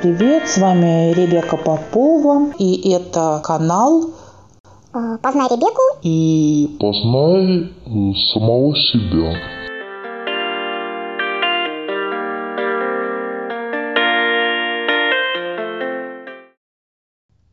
привет! С вами Ребека Попова, и это канал э, Познай Ребеку и Познай самого себя.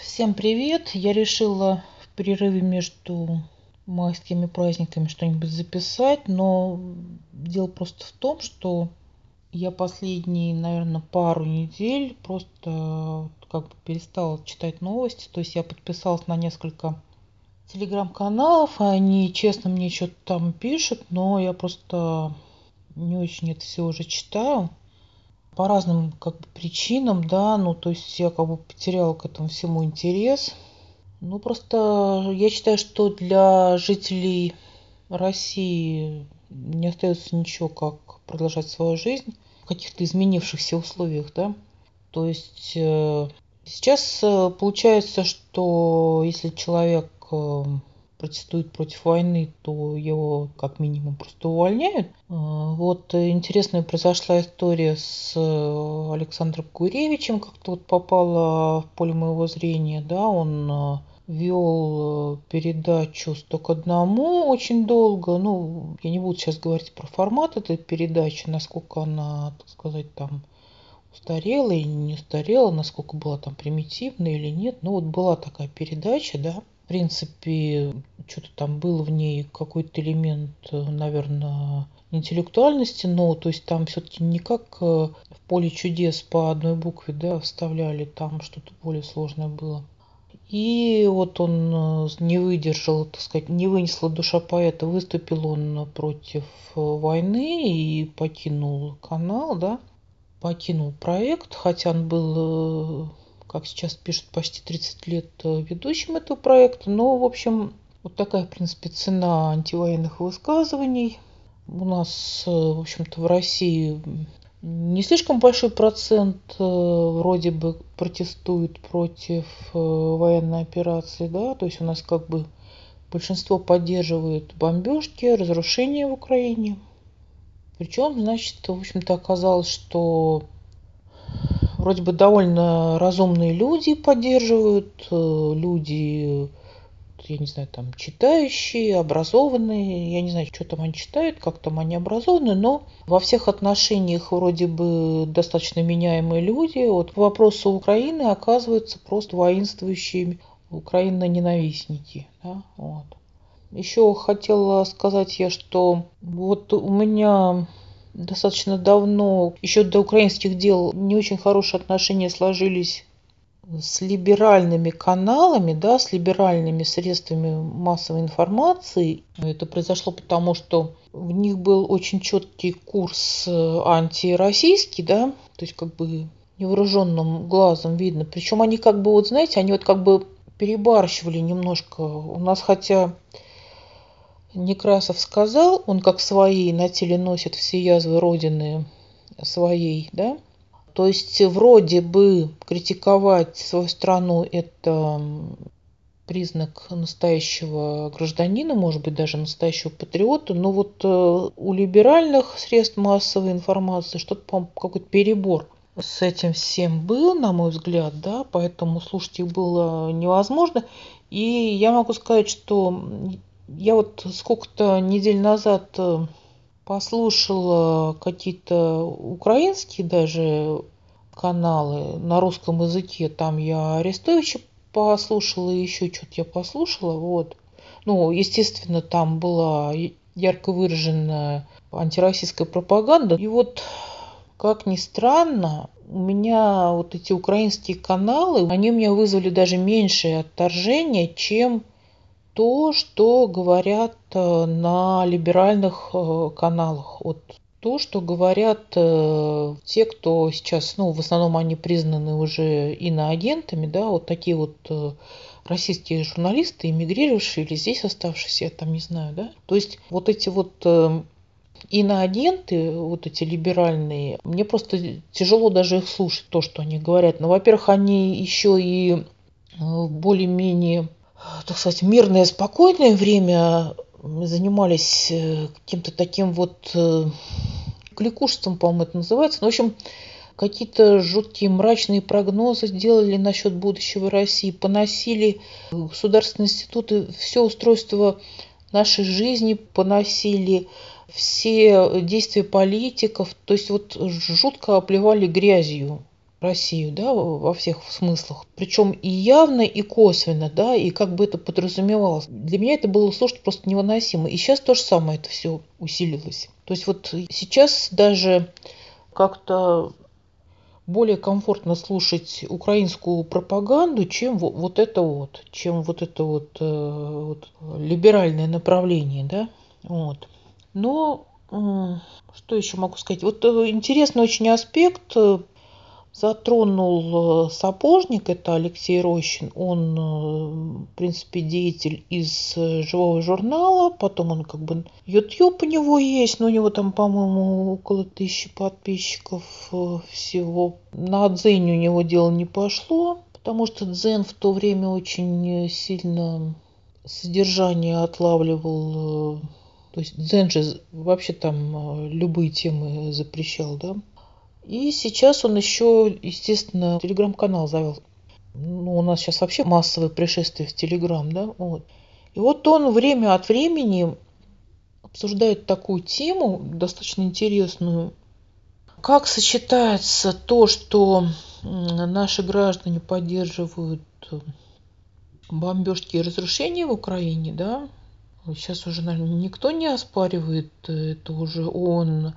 Всем привет! Я решила в перерыве между майскими праздниками что-нибудь записать, но дело просто в том, что я последние, наверное, пару недель просто как бы перестала читать новости. То есть я подписалась на несколько телеграм-каналов, они честно мне что-то там пишут, но я просто не очень это все уже читаю. По разным как бы причинам, да, ну то есть я как бы потеряла к этому всему интерес. Ну просто я считаю, что для жителей России не остается ничего, как продолжать свою жизнь каких-то изменившихся условиях, да. То есть э, сейчас э, получается, что если человек э, протестует против войны, то его как минимум просто увольняют. Вот интересная произошла история с Александром Гуревичем, как-то вот попала в поле моего зрения, да, он вел э, передачу «Сто к одному» очень долго. Ну, я не буду сейчас говорить про формат этой передачи, насколько она, так сказать, там устарела или не устарела, насколько была там примитивная или нет. Ну, вот была такая передача, да. В принципе, что-то там было в ней какой-то элемент, э, наверное, интеллектуальности, но то есть там все-таки не как э, в поле чудес по одной букве, да, вставляли, там что-то более сложное было. И вот он э, не выдержал, так сказать, не вынесла душа поэта, выступил он против э, войны и покинул канал, да, покинул проект, хотя он был, э, как сейчас пишут, почти 30 лет ведущим этого проекта, но, в общем, вот такая, в принципе, цена антивоенных высказываний. У нас, в общем-то, в России не слишком большой процент э, вроде бы протестует против э, военной операции, да, то есть у нас как бы большинство поддерживает бомбежки, разрушения в Украине. Причем, значит, в общем-то оказалось, что вроде бы довольно разумные люди поддерживают, э, люди я не знаю, там, читающие, образованные, я не знаю, что там они читают, как там они образованы, но во всех отношениях вроде бы достаточно меняемые люди. Вот по вопросу Украины оказываются просто воинствующие Украина-ненавистники. Да? Вот. Еще хотела сказать я, что вот у меня достаточно давно, еще до украинских дел, не очень хорошие отношения сложились с либеральными каналами, да, с либеральными средствами массовой информации. Это произошло потому, что в них был очень четкий курс э, антироссийский, да, то есть как бы невооруженным глазом видно. Причем они как бы, вот знаете, они вот как бы перебарщивали немножко. У нас хотя Некрасов сказал, он как свои на теле носит все язвы Родины своей, да, то есть вроде бы критиковать свою страну это признак настоящего гражданина, может быть, даже настоящего патриота. Но вот э, у либеральных средств массовой информации что-то, какой-то перебор с этим всем был, на мой взгляд, да, поэтому слушать их было невозможно. И я могу сказать, что я вот сколько-то недель назад э, послушала какие-то украинские даже каналы на русском языке. Там я Арестовича послушала, еще что-то я послушала. Вот. Ну, естественно, там была ярко выраженная антироссийская пропаганда. И вот, как ни странно, у меня вот эти украинские каналы, они у меня вызвали даже меньшее отторжение, чем то, что говорят э, на либеральных э, каналах. Вот то, что говорят э, те, кто сейчас, ну, в основном они признаны уже иноагентами, да, вот такие вот российские журналисты, эмигрировавшие или здесь оставшиеся, я там не знаю, да. То есть вот эти вот иноагенты, вот эти либеральные, мне просто тяжело даже их слушать, то, что они говорят. Ну, во-первых, они еще и более-менее так сказать, мирное, спокойное время. Занимались э, каким-то таким вот э, кликушеством, по-моему, это называется. Ну, в общем, какие-то жуткие мрачные прогнозы делали насчет будущего России, поносили государственные институты, все устройство нашей жизни, поносили все действия политиков, то есть вот жутко оплевали грязью Россию, да, во всех смыслах. Причем и явно, и косвенно, да, и как бы это подразумевалось. Для меня это было слушать просто невыносимо. И сейчас то же самое это все усилилось. То есть вот сейчас даже как-то более комфортно слушать украинскую пропаганду, чем вот это вот, чем вот это вот, э, вот либеральное направление, да, вот. Но что еще могу сказать? Вот э, интересный очень аспект э, затронул э, сапожник, это Алексей Рощин. Он, в принципе, деятель из живого журнала, потом он как бы YouTube у него есть, но у него там, по-моему, около тысячи подписчиков всего. На Дзене у него дело не пошло, потому что Дзен в то время очень сильно содержание отлавливал то есть Дзен же вообще там э, любые темы запрещал, да. И сейчас он еще, естественно, телеграм-канал завел. Ну, у нас сейчас вообще массовое пришествие в Телеграм, да. Вот. И вот он время от времени обсуждает такую тему, достаточно интересную. Как сочетается то, что наши граждане поддерживают э, бомбежки и разрушения в Украине, да, Сейчас уже, наверное, никто не оспаривает это уже. Он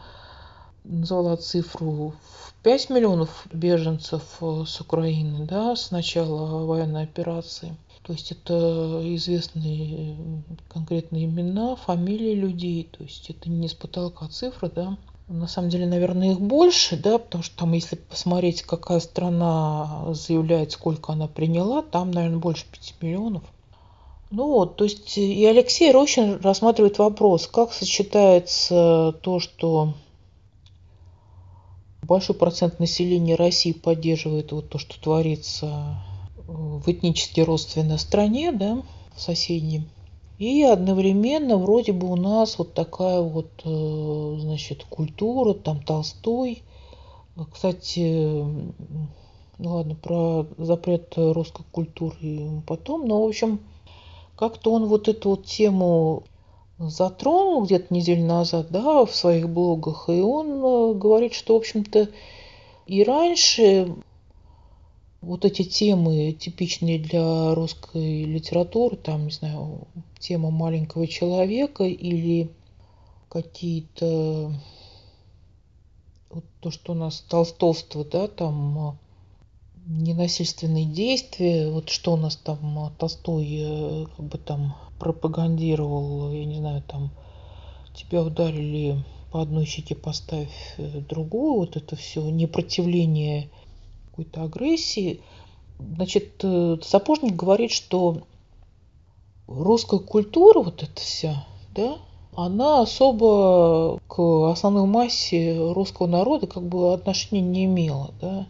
назвала цифру в 5 миллионов беженцев э, с Украины, да, с начала военной операции. То есть это известные конкретные имена, фамилии людей. То есть это не с потолка цифры, да. На самом деле, наверное, их больше, да, потому что там, если посмотреть, какая страна заявляет, сколько она приняла, там, наверное, больше 5 миллионов. Ну вот, то есть и Алексей Рощин рассматривает вопрос, как сочетается то, что большой процент населения России поддерживает вот то, что творится в этнически родственной стране, да, в соседней. И одновременно вроде бы у нас вот такая вот, э, значит, культура, там Толстой. Кстати, ну ладно, про запрет русской культуры потом, но, в общем, как-то он вот эту вот тему затронул где-то неделю назад, да, в своих блогах, и он э, говорит, что, в общем-то, и раньше вот эти темы, типичные для русской литературы, там, не знаю, тема маленького человека или какие-то вот то, что у нас толстовство, да, там ненасильственные действия, вот что у нас там а, Толстой э, как бы там пропагандировал, я не знаю, там тебя ударили по одной щеке поставь э, другую, вот это все непротивление какой-то агрессии. Значит, э, Сапожник говорит, что русская культура, вот эта вся, да, она особо к основной массе русского народа как бы отношения не имела, да.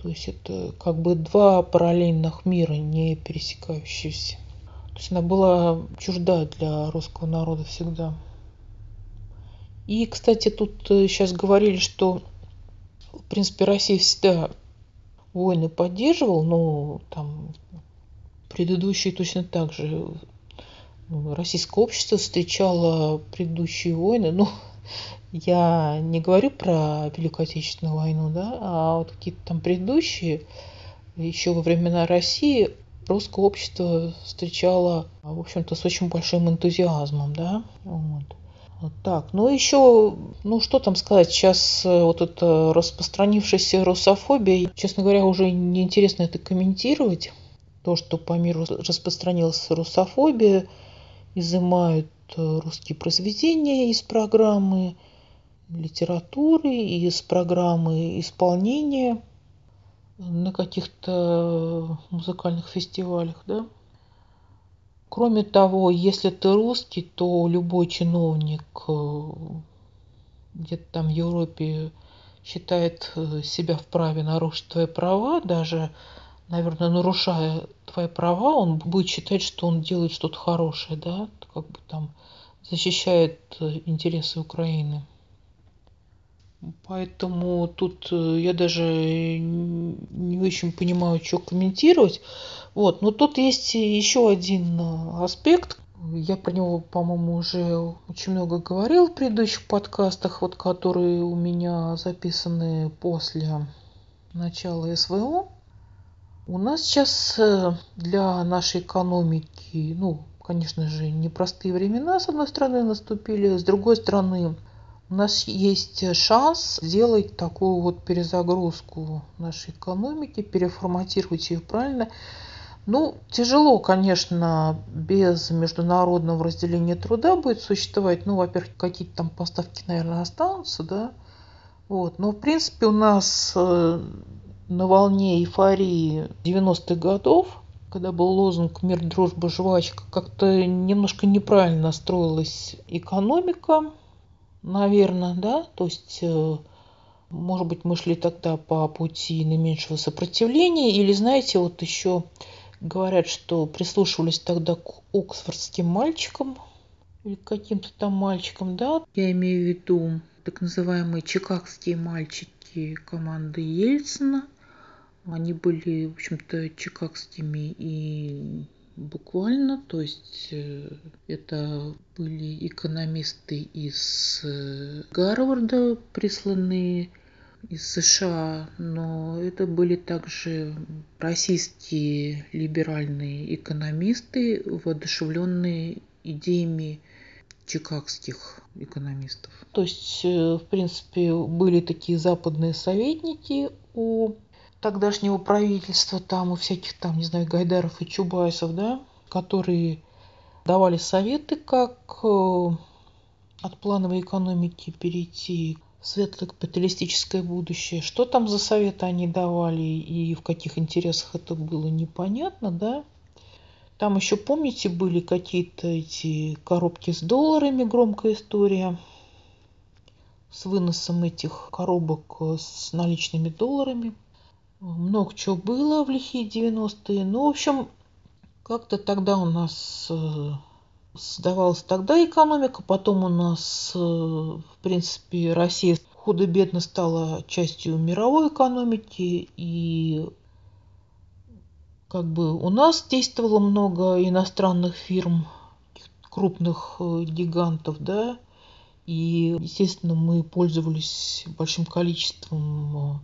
То есть это как бы два параллельных мира, не пересекающиеся. То есть она была чужда для русского народа всегда. И, кстати, тут сейчас э, говорили, что, в принципе, Россия всегда войны поддерживал, но там предыдущие точно так же ну, российское общество встречало предыдущие войны, ну, я не говорю про Великую Отечественную войну, да, а вот какие-то там предыдущие, еще во времена России русское общество встречало, в общем-то, с очень большим энтузиазмом, да, вот. Вот так, ну еще, ну что там сказать, сейчас э, вот это распространившаяся русофобия, честно говоря, уже неинтересно это комментировать. То, что по миру распространилась русофобия, изымают русские произведения из программы, литературы из программы исполнения на каких-то музыкальных фестивалях, да. Кроме того, если ты русский, то любой чиновник э, где-то там в Европе считает э, себя вправе нарушить твои права, даже, наверное, нарушая твои права, он будет считать, что он делает что-то хорошее, да, как бы там защищает э, интересы Украины. Поэтому тут э, я даже не очень понимаю, что комментировать. Вот. Но тут есть еще один э, аспект. Я про него, по-моему, уже очень много говорил в предыдущих подкастах, вот, которые у меня записаны после начала СВО. У нас сейчас э, для нашей экономики, ну, конечно же, непростые времена, с одной стороны, наступили, с другой стороны, у нас есть шанс сделать такую вот перезагрузку нашей экономики, переформатировать ее правильно. Ну, тяжело, конечно, без международного разделения труда будет существовать. Ну, во-первых, какие-то там поставки, наверное, останутся, да. Вот. Но, в принципе, у нас э, на волне эйфории 90-х годов, когда был лозунг «Мир, дружба, жвачка», как-то немножко неправильно строилась экономика, наверное, да, то есть, э, может быть, мы шли тогда по пути наименьшего сопротивления, или, знаете, вот еще говорят, что прислушивались тогда к оксфордским мальчикам, или каким-то там мальчикам, да, я имею в виду так называемые чикагские мальчики команды Ельцина. Они были, в общем-то, чикагскими и буквально, то есть э, это были экономисты из э, Гарварда, присланные из США, но это были также российские либеральные экономисты, воодушевленные идеями чикагских экономистов. То есть, э, в принципе, были такие западные советники у тогдашнего правительства, там у всяких там, не знаю, Гайдаров и Чубайсов, да, которые давали советы, как э, от плановой экономики перейти в светлое капиталистическое будущее. Что там за советы они давали и в каких интересах это было, непонятно, да. Там еще, помните, были какие-то эти коробки с долларами, громкая история, с выносом этих коробок с наличными долларами – много чего было в лихие 90-е. Ну, в общем, как-то тогда у нас э, создавалась тогда экономика, потом у нас, э, в принципе, Россия худо-бедно стала частью мировой экономики, и как бы у нас действовало много иностранных фирм, крупных э, гигантов, да, и, естественно, мы пользовались большим количеством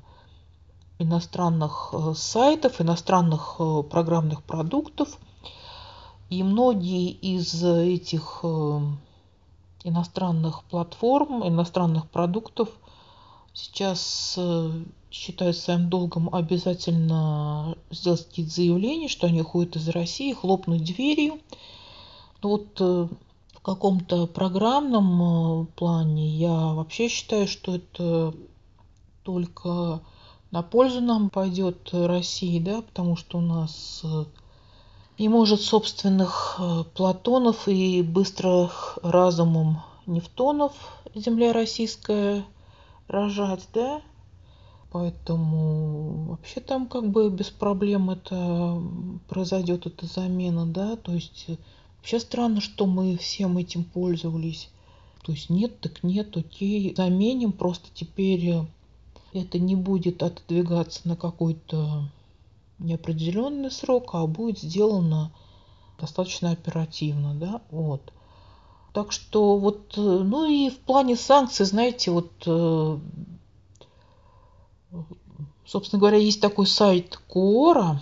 иностранных э, сайтов, иностранных э, программных продуктов. И многие из этих э, иностранных платформ, иностранных продуктов сейчас считают своим долгом обязательно сделать какие-то заявления, что они уходят из России, хлопнуть дверью. Но вот в каком-то программном плане я вообще считаю, что это только на пользу нам пойдет России, да, потому что у нас э, не может собственных э, Платонов и быстрых разумом Нефтонов земля российская рожать, да, поэтому вообще там как бы без проблем это произойдет эта замена, да, то есть э, вообще странно, что мы всем этим пользовались. То есть нет, так нет, окей, заменим, просто теперь это не будет отодвигаться на какой-то неопределенный срок, а будет сделано достаточно оперативно, да, вот. Так что вот, ну и в плане санкций, знаете, вот, э, собственно говоря, есть такой сайт Куора,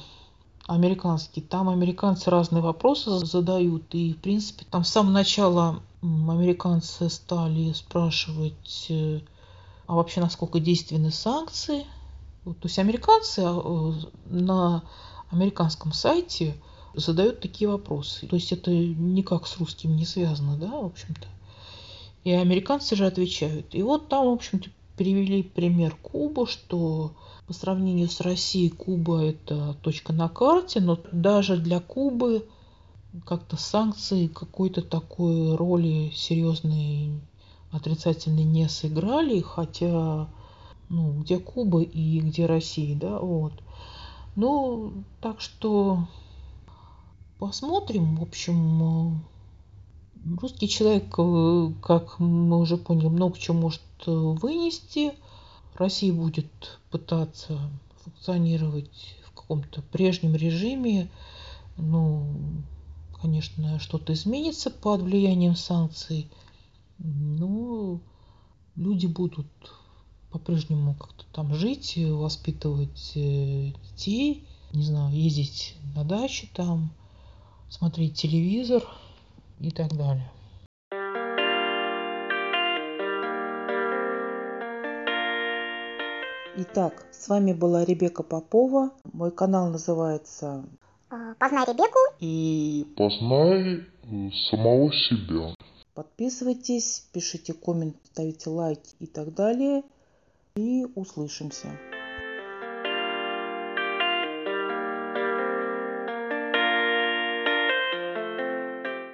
американский, там американцы разные вопросы задают, и, в принципе, там с самого начала американцы стали спрашивать э, а вообще насколько действенны санкции. То есть американцы а, на американском сайте задают такие вопросы. То есть это никак с русским не связано, да, в общем-то. И американцы же отвечают. И вот там, в общем-то, привели пример Кубы, что по сравнению с Россией Куба это точка на карте, но даже для Кубы как-то санкции какой-то такой роли серьезной отрицательные не сыграли, хотя, ну, где Куба и где Россия, да, вот. Ну, так что посмотрим, в общем, Русский человек, э, как мы уже поняли, много чего может э, вынести. Россия будет пытаться функционировать в каком-то прежнем режиме. Ну, конечно, что-то изменится под влиянием санкций. Но люди будут по-прежнему как-то там жить, воспитывать э, детей, не знаю, ездить на дачу там, смотреть телевизор и так далее. Итак, с вами была Ребека Попова. Мой канал называется А, Познай Ребекку. и Познай э, самого себя. Подписывайтесь, пишите коммент, ставите лайки и так далее. И услышимся.